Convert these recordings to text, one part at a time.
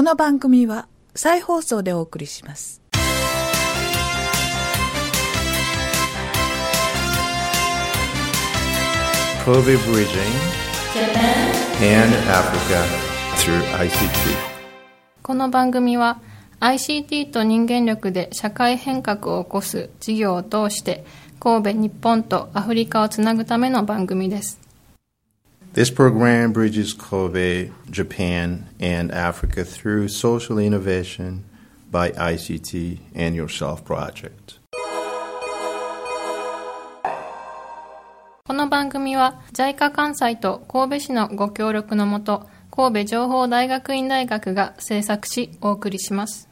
この番組は再放送でお送りします。Kobe Bridging and Africa through ICT この番組は ICT と人間力で社会変革を起こす事業を通して神戸、日本とアフリカをつなぐための番組です。This program bridges Kobe, Japan, and Africa through social innovation by ICT and Yourself Project. この番組は JICA 関西と神戸市のご協力のもと神戸情報大学院大学が制作しお送りします。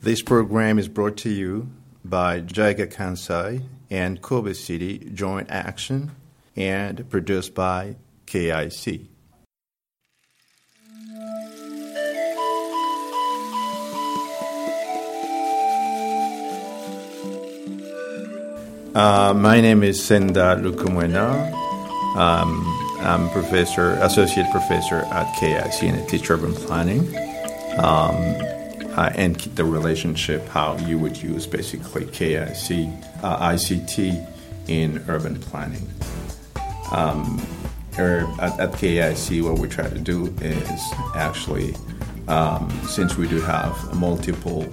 This program is brought to you by JICA Kansai and Kobe City Joint Action and produced by KIC. Uh, my name is Senda Lukumwena. Um, I'm professor, associate professor at KIC in teacher urban planning. Um, uh, and the relationship, how you would use basically KIC, uh, ICT in urban planning. Um, or at, at KIC, what we try to do is actually, um, since we do have multiple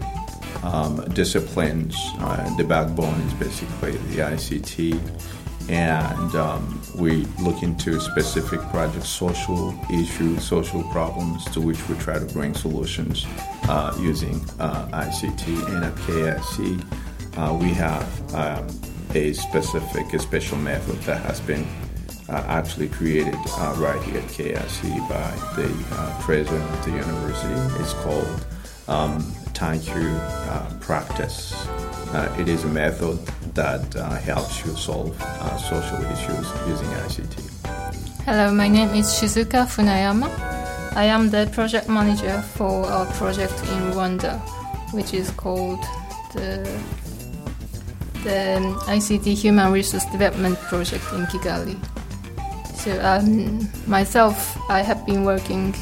um, disciplines, uh, the backbone is basically the ICT, and um, we look into specific projects, social issues, social problems to which we try to bring solutions uh, using uh, ICT. And at KIC, uh, we have um, a specific, a special method that has been actually created uh, right here at KIC by the uh, president of the university. It's called um, Time uh, Practice. Uh, it is a method that uh, helps you solve social issues using ICT. Hello, my name is Shizuka Funayama. I am the project manager for a project in Rwanda, which is called the the ICT Human Resource Development Project in Kigali. So um, myself, I have been working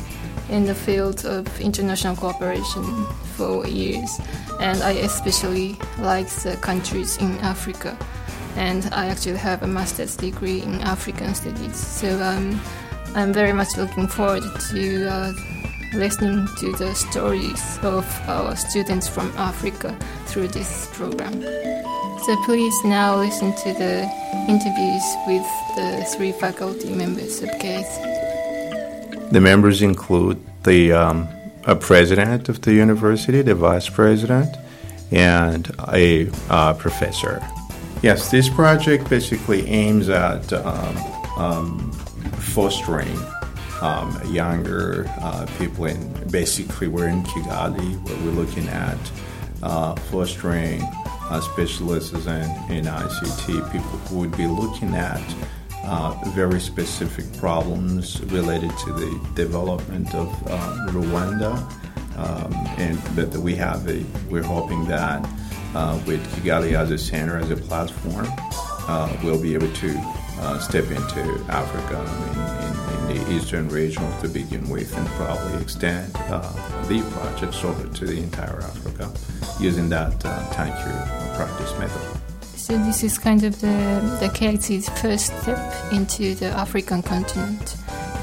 in the field of international cooperation for years, and I especially like the countries in Africa. And I actually have a master's degree in African studies. So um, I'm very much looking forward to uh, listening to the stories of our students from Africa through this program. So please now listen to the interviews with the three faculty members of CASE. The members include the um, a president of the university, the vice president, and a uh, professor. Yes, this project basically aims at um, um, fostering um, younger uh, people in basically we're in Kigali where we're looking at uh, fostering uh, specialists in, in ICT, people who would be looking at uh, very specific problems related to the development of uh, Rwanda. Um, and that we have a, we're hoping that uh, with Kigali as a center, as a platform, uh, we'll be able to uh, step into Africa in, the eastern region to begin with and probably extend the projects over to the entire Africa using that uh, time practice method. So this is kind of the, the first step into the African continent.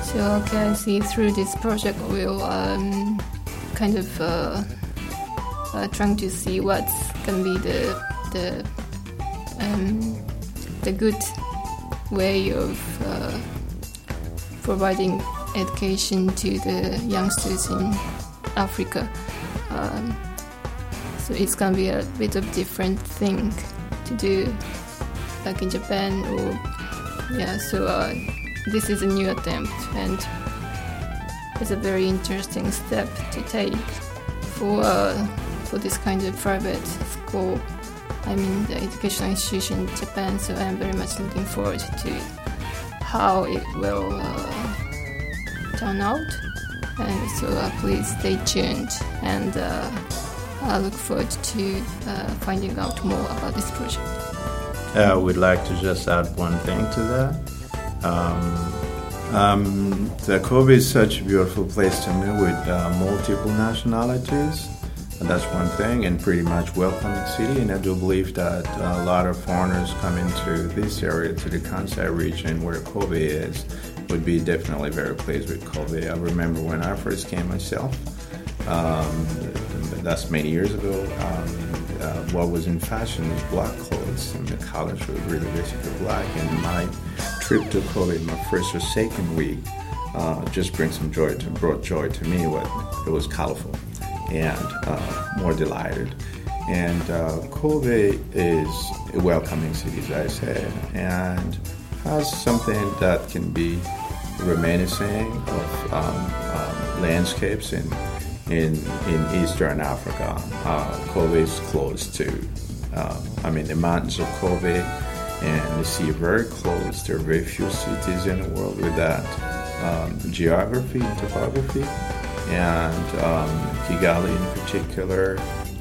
So KIC through this project will um, kind of uh, uh, trying to see what's going to be the the um, the good way of uh, providing education to the youngsters in Africa. Um, so it's gonna be a bit of different thing to do, like in Japan or yeah. So uh, this is a new attempt and it's a very interesting step to take for uh, for this kind of private school. I mean the educational institution in Japan. So I'm very much looking forward to how it will uh, turn out. And so uh, please stay tuned and. Uh, I look forward to uh, finding out more about this project. Uh, we'd like to just add one thing to that. Um, Um, the Kobe is such a beautiful place to me with uh, multiple nationalities. And that's one thing, and pretty much welcoming city. And I do believe that a lot of foreigners come into this area, to the Kansai region where Kobe is, would be definitely very pleased with Kobe. I remember when I first came myself, um, that's many years ago. Um, uh, what was in fashion was black clothes, and the college was really basically black. And my trip to Kobe, my first or second week, uh, just brings some joy to brought joy to me. What it was colorful and uh, more delighted. And uh, Kobe is a welcoming city, as I said, and has something that can be reminiscent of um, um, landscapes in, in, in Eastern Africa. Uh, Kobe is close to, uh, I mean, the mountains of Kobe and the sea very close. There are very few cities in the world with that um, geography and topography and um, Kigali in particular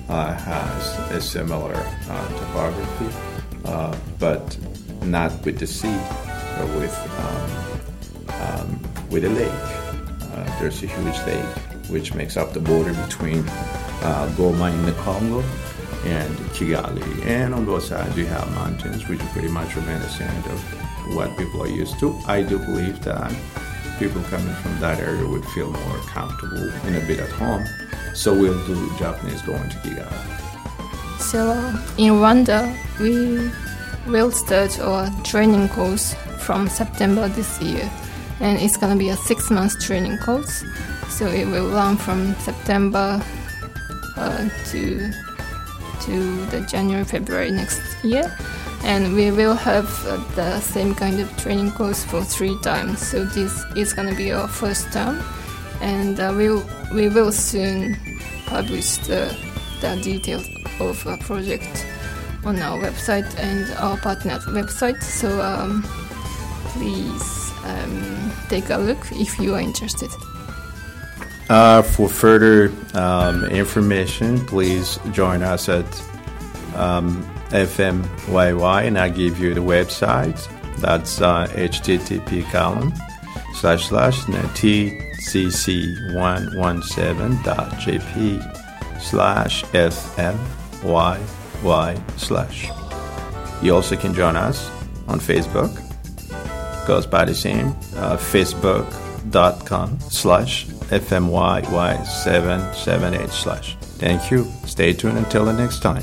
uh, has a similar uh, topography, uh, but not with the sea, but with um, um, with a lake. Uh, there's a huge lake which makes up the border between uh, Goma in the Congo and Kigali. And on both sides, you have mountains, which are pretty much reminiscent of what people are used to. I do believe that people coming from that area would feel more comfortable and a bit at home. So we'll do Japanese going to Kigali. So in Rwanda, we will start our training course from September this year, and it's gonna be a six-month training course. So it will run from September uh, to to the January February next year and we will have uh, the same kind of training course for three times. So this is to be our first term, and uh, we'll, we will soon publish the, the details of a project on our website and our partner's website. So um, please take a look if you are interested. Uh, for further um, information, please join us at um, FMYY, and I give you the website. That's uh, http colon slash slash tcc117.jp slash fmyy slash. You also can join us on Facebook. Goes by the same uh, facebook.com slash fmyy778 slash. Thank you. Stay tuned until the next time.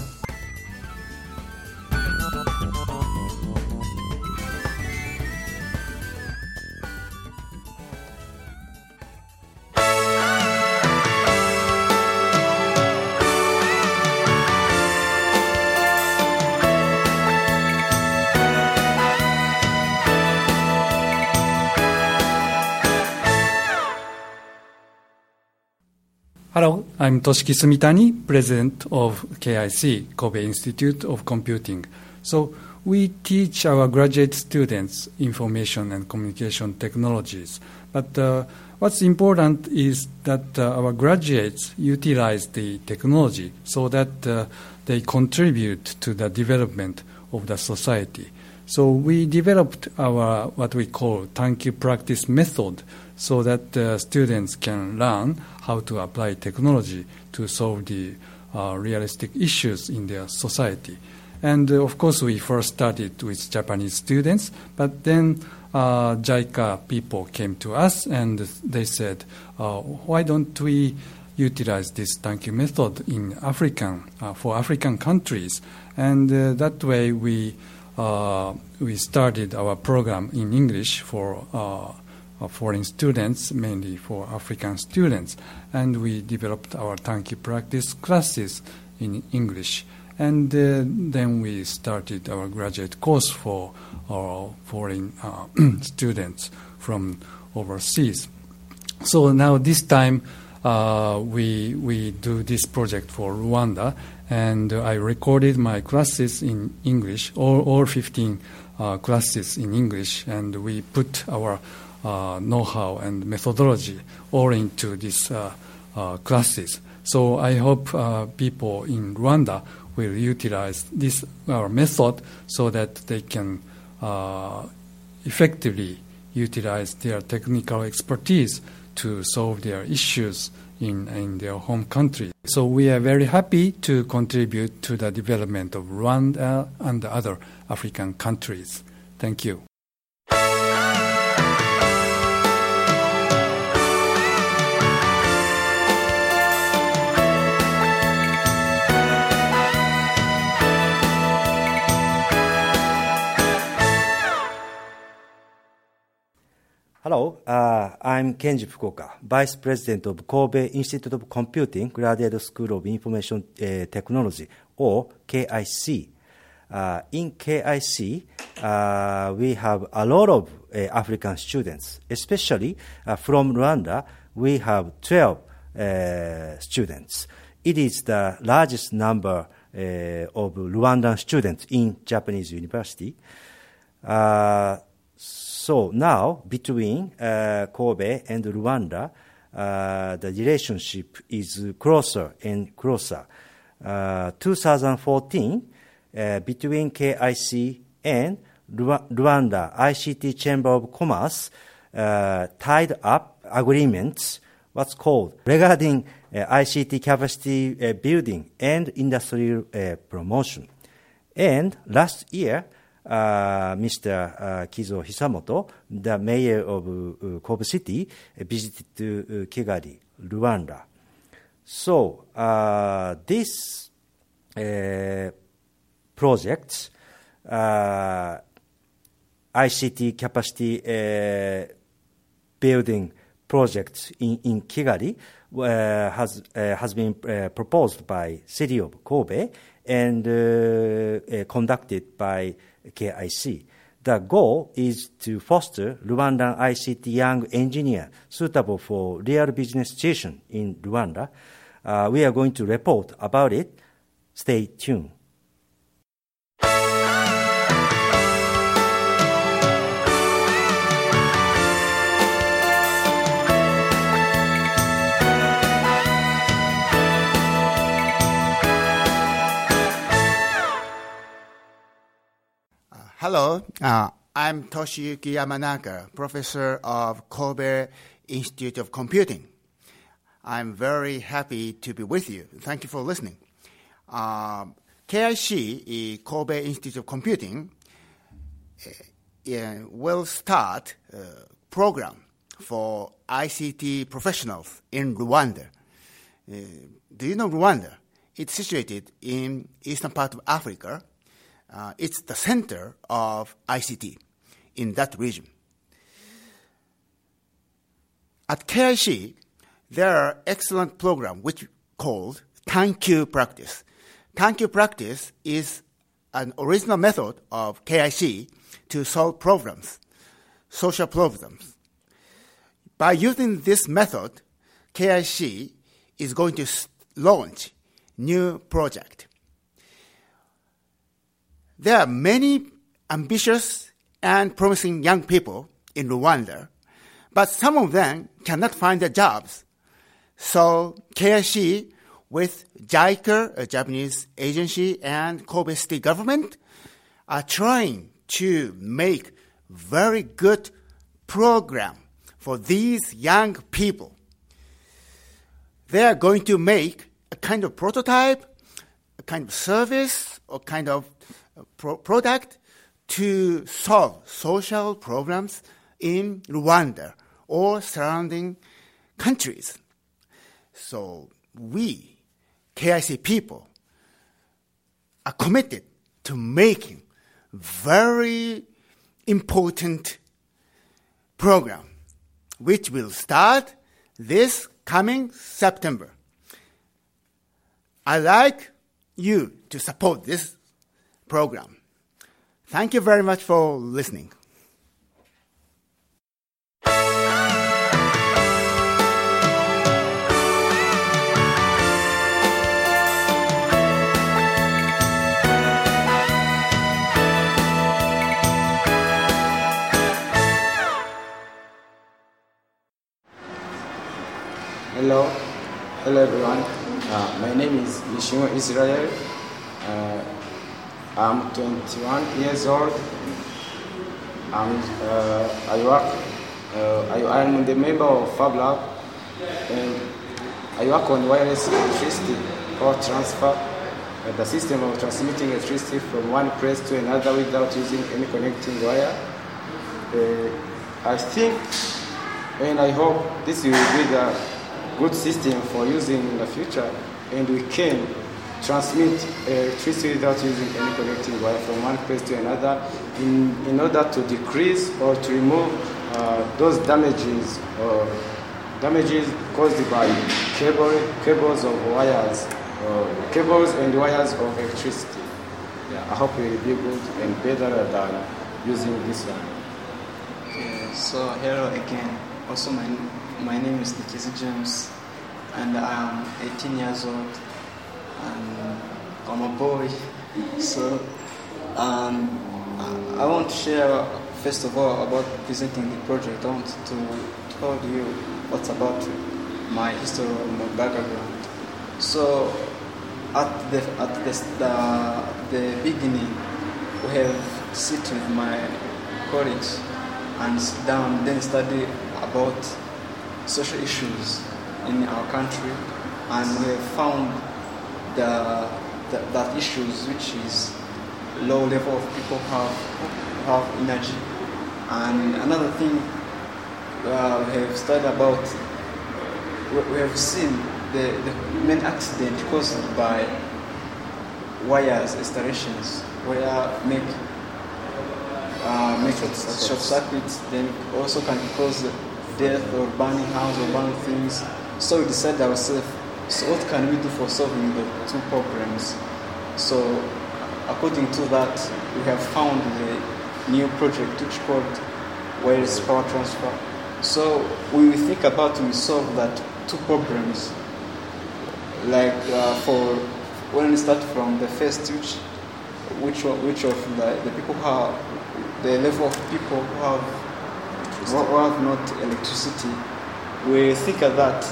I'm Toshiki Sumitani, President of KIC, Kobe Institute of Computing. So we teach our graduate students information and communication technologies. But uh, what's important is that uh, our graduates utilize the technology so that uh, they contribute to the development of the society. So we developed our what we call Tankyu practice method so that uh, students can learn how to apply technology to solve the uh, realistic issues in their society. And uh, of course, we first started with Japanese students, but then uh, JICA people came to us and they said, uh, why don't we utilize this Tankyu method in African, uh, for African countries? And that way we, we started our program in English for foreign students, mainly for African students. And we developed our Tankyu practice classes in English. And uh, then we started our graduate course for our foreign uh, students from overseas. So now this time uh, we, we do this project for Rwanda, and I recorded my classes in English, all, all 15 uh, classes in English, and we put our know-how and methodology all into these uh, uh, classes. So I hope people in Rwanda will utilize this method so that they can effectively utilize their technical expertise to solve their issues in, in their home country. So we are very happy to contribute to the development of Rwanda and other African countries. Thank you. Hello, uh, I'm Kenji Fukuoka, Vice President of Kobe Institute of Computing, Graduate School of Information uh, Technology, or KIC. Uh, in KIC, uh, we have a lot of uh, African students, especially uh, from Rwanda. We have 12 students. It is the largest number of Rwandan students in Japanese university. So now, between uh, Kobe and Rwanda, uh, the relationship is closer and closer. Uh, 2014, uh, between KIC and Rwanda ICT Chamber of Commerce, uh, tied up agreements, what's called, regarding uh, ICT capacity building and industrial promotion. And last year, uh, Mr. Uh, Kizo Hisamoto, the mayor of uh, Kobe City, visited uh, Kigali, Rwanda. So uh, this uh, project, uh, ICT capacity building project in, in Kigali, has has been proposed by city of Kobe and conducted by KIC. The goal is to foster Rwandan ICT young engineer suitable for real business situation in Rwanda. Uh, we are going to report about it. Stay tuned. Hello, uh, I'm Toshiyuki Yamanaka, professor of Kobe Institute of Computing. I'm very happy to be with you. Thank you for listening. Uh, KIC, Kobe Institute of Computing, uh, will start a program for ICT professionals in Rwanda. Uh, do you know Rwanda? It's situated in eastern part of Africa uh, it's the center of ICT in that region. At KIC, there are excellent program which called Tankyu Practice. Tankyu Practice is an original method of KIC to solve problems, social problems. By using this method, KIC is going to launch new project. There are many ambitious and promising young people in Rwanda, but some of them cannot find their jobs. So KIC with JICA, a Japanese agency, and Kobe City government are trying to make very good program for these young people. They are going to make a kind of prototype, a kind of service, or kind of pro- product to solve social problems in Rwanda or surrounding countries. So we, KIC people, are committed to making very important program, which will start this coming September. I'd like you to support this program. Thank you very much for listening. Hello, hello everyone. Uh, my name is Mishimo Israel. Uh, I'm 21 years old. I'm, uh, I work, uh, I, I'm the member of Fab Lab, and I work on wireless electricity power transfer, uh, the system of transmitting electricity from one place to another without using any connecting wire. Uh, I think, and I hope this will be the good system for using in the future, and we can transmit electricity without using any connecting wire from one place to another in, in order to decrease or to remove uh, those damages or damages caused by cable, cables of wires, uh, cables and wires of electricity. Yeah, I hope it will be good and better than using this one. Okay, so hello again. Also, my, my name is Nikizi James, and I am 18 years old, and I'm a boy. So, um, I want to share first of all about presenting the project. I want to tell you what's about my history or my background. So, at the at the the, the beginning, we have sit with my colleagues and sit down, then study about social issues in our country, and we have found the, the that issues which is low level of people have have energy, and another thing uh, we have studied about we have seen the, the main accident caused by wires installations where make uh, make short circuits then also can cause death or burning house or burning things. So we decided ourselves, so what can we do for solving the two problems? So according to that, we have found the new project which called wireless power transfer. So we think about we solve that two problems. Like uh, for when we start from the first which which which of the, the people who have the level of people who have who have not electricity, we think of that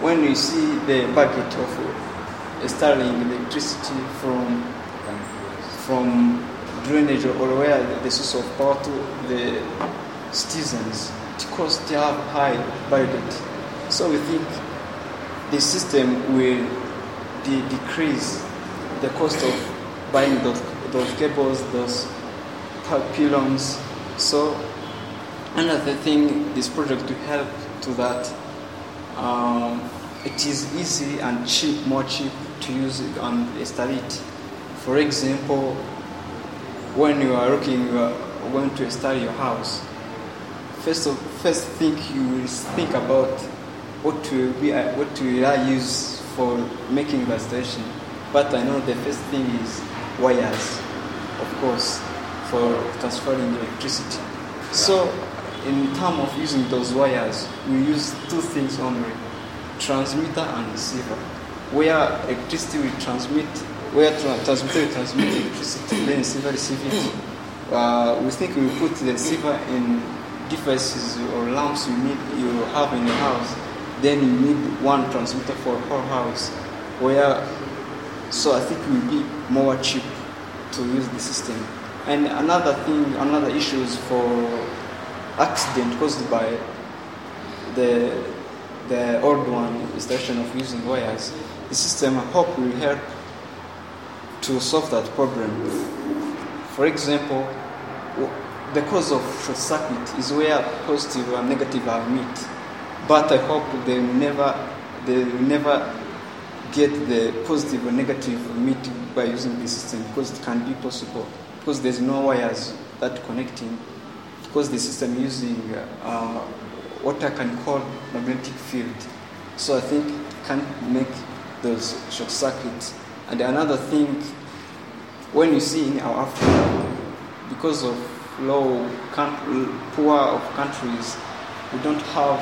when we see the bucket of installing electricity from from drainage or where the, source of power to the citizens, it costs they have high budget. So we think the system will de- decrease the cost of buying those, those cables, those pylons. So another thing, this project will help to that. Um, it is easy and cheap, more cheap to use it and install it. For example, when you are looking, you are going to install your house. First of first thing you will think about what will be what will I use for making the station. But I know the first thing is wires, of course, for transferring electricity. So, in terms of using those wires, we use two things only: transmitter and receiver. Where electricity will transmit, where tra- transmitter will transmit electricity, then receiver receive it. Uh, we think we put the receiver in devices or lamps you need you have in your house. Then you need one transmitter for whole house. Where so I think it will be more cheap to use the system. And another thing, another issue is for accident caused by the the old one installation of using wires. The system I hope will help to solve that problem. For example, the cause of short circuit is where positive and negative are meet. But I hope they will never they will never get the positive or negative meet by using this system because it can be possible because there's no wires that connecting because the system using uh, what I can call magnetic field. So I think it can make those short circuits. And another thing, when you see in our Africa, because of low, poor of countries, we don't have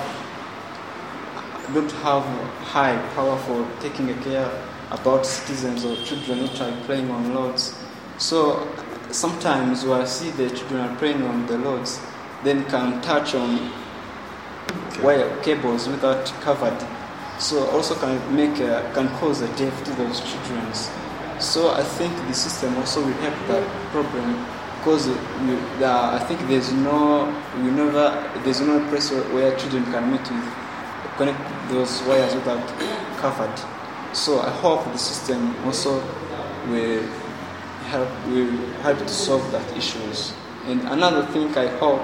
don't have high power for taking care about citizens or children which are playing on roads. So sometimes I see the children are playing on the roads, then can touch on wire cables without covered. So also can make a, can cause a death to those children. So I think the system also will help that problem because we, the, I think there's no we never there's no place where, where children can meet with connect those wires without covered. So I hope the system also will help will help to solve that issues. And another thing I hope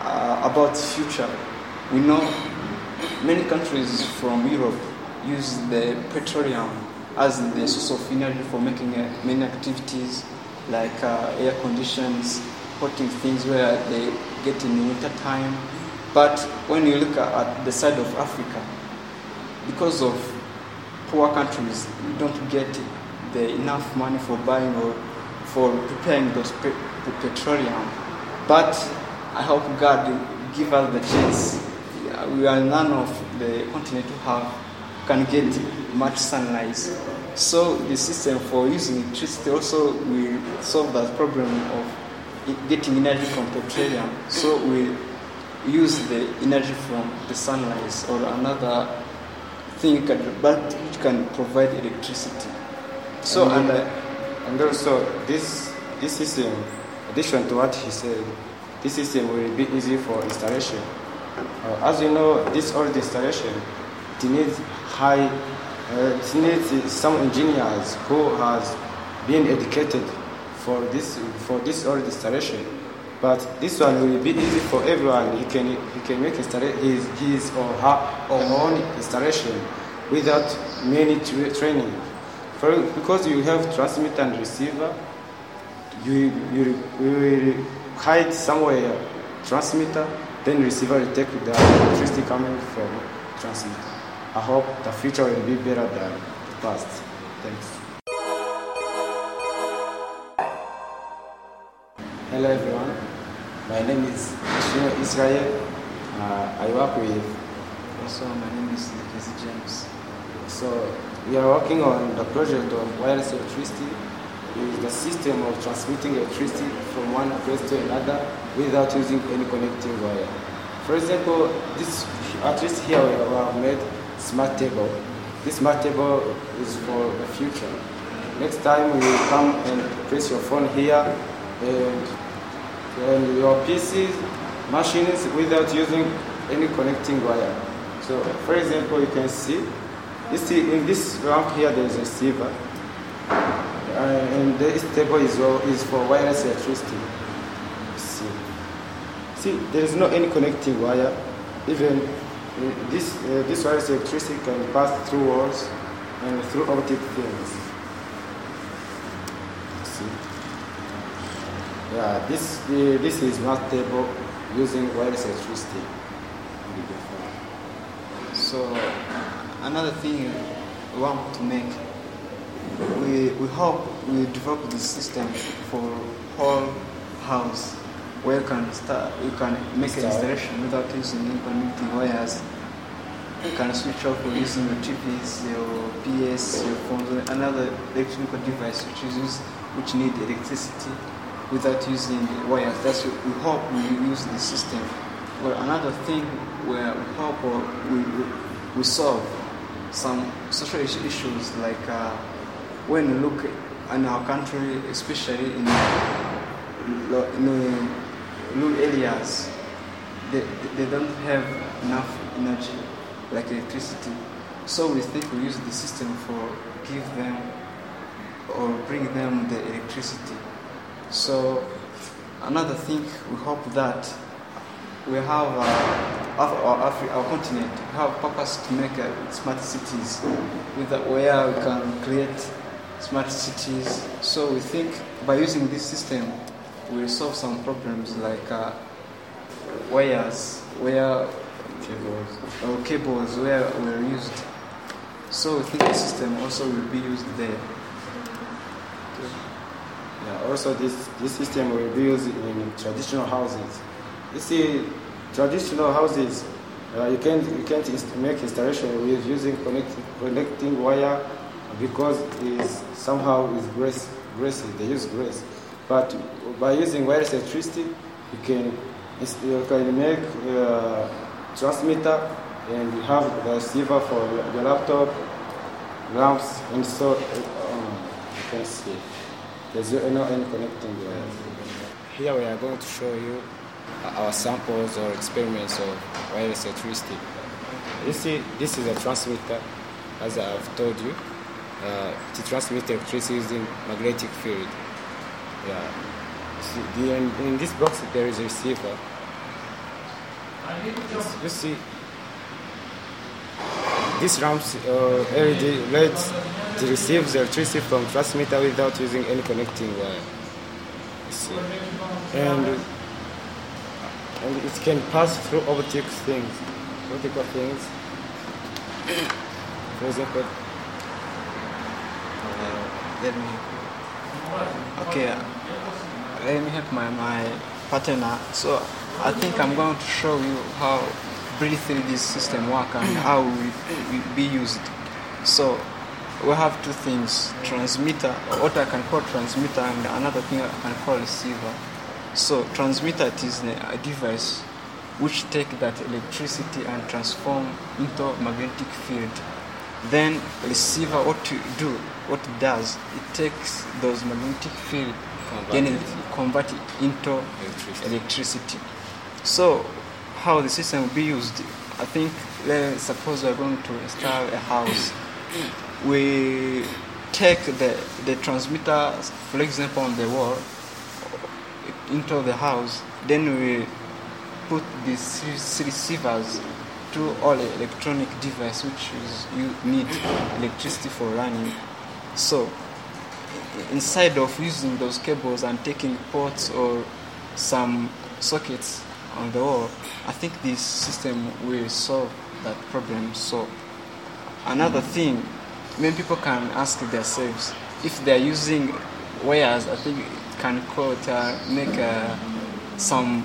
uh, about future, we know many countries from Europe use the petroleum as the source of energy for making uh, many activities like uh, air conditions, putting things where they get in winter time. But when you look at the side of Africa, because of poor countries, we don't get the enough money for buying or for preparing those pe- petroleum. But I hope God give us the chance. We are none of the continent who have can get much sunlight. So the system for using electricity also will solve that problem of getting energy from petroleum. So we use the energy from the sunlight or another thing can, but which can provide electricity. So and, and, uh, and also this this system, addition to what he said, this system will be easy for installation. Uh, as you know, this old installation it needs high, uh, it needs some engineers who has been educated for this for this old installation. But this one will be easy for everyone. He can he can make his his or her own installation without many tra- training. For, because you have transmitter and receiver, you you, you hide somewhere transmitter, then receiver will take the electricity coming from transmitter. I hope the future will be better than the past. Thanks. Hello everyone, my name is Shino Israel. Uh, I work with, also my name is James. so we are working on the project of wireless electricity with the system of transmitting electricity from one place to another without using any connecting wire. For example, this at least here we have made smart table. This smart table is for the future. Next time you will come and place your phone here and, and your PCs, machines without using any connecting wire. So, for example, you can see this, in this ramp here there is a receiver. Uh, and this table is, is for wireless electricity. See. See, there is no any connecting wire. Even uh, this, uh, this wireless electricity can pass through walls and through optic things. See. Yeah, this, uh, this is not table using wireless electricity. So another thing we want to make, we, we hope we develop this system for whole house where you can start, you can make an Start. installation without using any connecting wires. You can switch off using your TVs, your PS, your phones, or another electronic device which is used, which need electricity without using wires. That's what we hope we use the system. Well, another thing where we hope or we, we, we solve some social issues like uh, when you look in our country, especially in, in uh, rural areas, they, they don't have enough energy like electricity. So we think we use the system for give them or bring them the electricity. So another thing we hope that we have uh, Af- our, Afri- our continent have purpose to make uh, smart cities with the, where we can create smart cities. So we think by using this system we'll solve some problems like uh, wires where Cables. or cables where were used. So we think the system also will be used there. Yeah, also this, this system will be used in traditional houses. You see, traditional houses, uh, you can't, you can't make installation with using connect, connecting wire because is somehow is grace, greasy, they use grace. But by using wireless electricity, you can, you can make uh, transmitter and you have the receiver for your laptop, lamps, and so um, you can see. There's no any connecting wires. Here we are going to show you our samples or experiments of wireless electricity. You see, this is a transmitter, as I've told you, uh, to transmit electricity using magnetic field. Yeah. The, in, in this box there is a receiver. You see, this ramps uh, LED lights to receive the electricity from transmitter without using any connecting wire. You see. And, and it can pass through optic things, vertical things. For example, Uh, let me. Okay, let me help my, my partner. So I think I'm going to show you how briefly this system work and how it will be used. So we have two things: transmitter, what I can call transmitter, and another thing I can call receiver. So transmitter is a a uh, device which take that electricity and transform into magnetic field. Then receiver, what to do, what it does, it takes those magnetic field, then it convert it into Electricity. electricity. So how the system will be used, I think, let's suppose we're going to install a house. We take the, the transmitter, for example, on the wall into the house, then we put these receivers to all electronic device which is you need electricity for running. So inside of using those cables and taking ports or some sockets on the wall, I think this system will solve that problem. So another thing, many people can ask themselves if they are using wires. I think can quote uh, make uh, some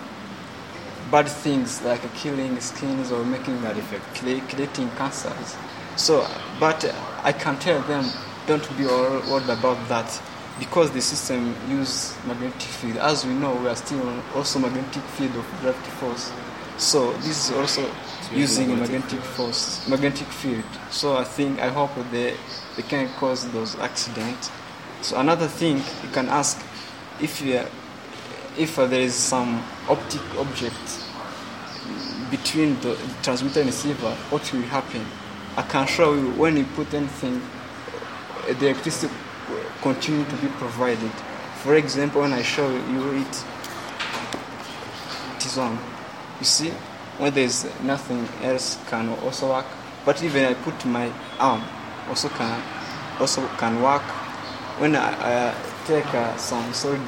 bad things like killing skins or making bad effect, creating cancers. So, but I can tell them don't be wor- worried about that because the system use magnetic field. As we know, we are still also magnetic field of gravity force. So this is also using a magnetic force, magnetic field. So I think I hope they they can cause those accidents. So another thing you can ask if if uh, there is some optic object between the transmitter and receiver, what will happen? I can show you when you put anything, uh, the electricity continue to be provided. For example, when I show you it, it is on. You see, when there's nothing else can also work. But even I put my arm, also can also can work. When I take uh, some solid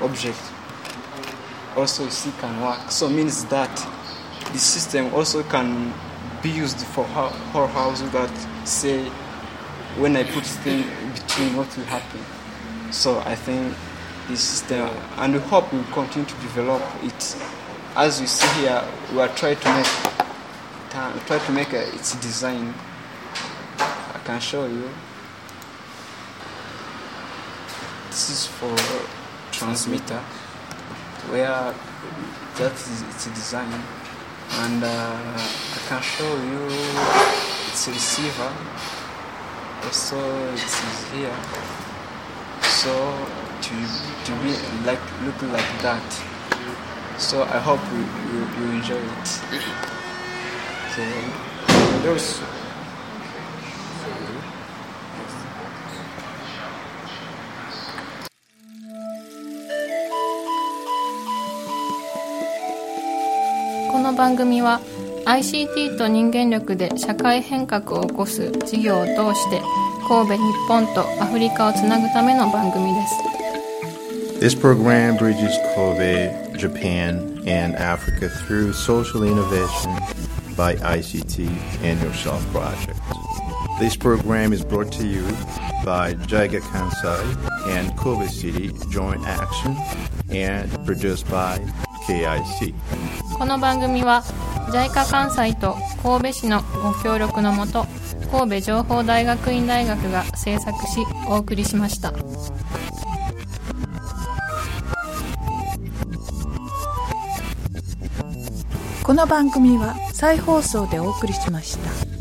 object, also see can work. So means that the system also can be used for ho- whole house that say when I put thing between what will happen. So I think this system and we hope we will continue to develop it. As we see here, we are trying to make try to make uh, its design. I can show you. This is for transmitter. Where that is its design. And uh, I can show you its receiver. Also it is here. So to, to be like look like that. So I hope you, you, you enjoy it. Okay Those「番組は ICT と人間力で社会変革を起こす事業を通して神戸日本とアフリカをつなぐための番組です This program bridges Kobe, Japan, and Africa through social innovation by ICT and Yourself Project. This program is brought to you by Jaiga Kansai and Kobe City Joint Action and produced by KIC. この番組は JICA 関西と神戸市のご協力のもと神戸情報大学院大学が制作しお送りしましたこの番組は再放送でお送りしました。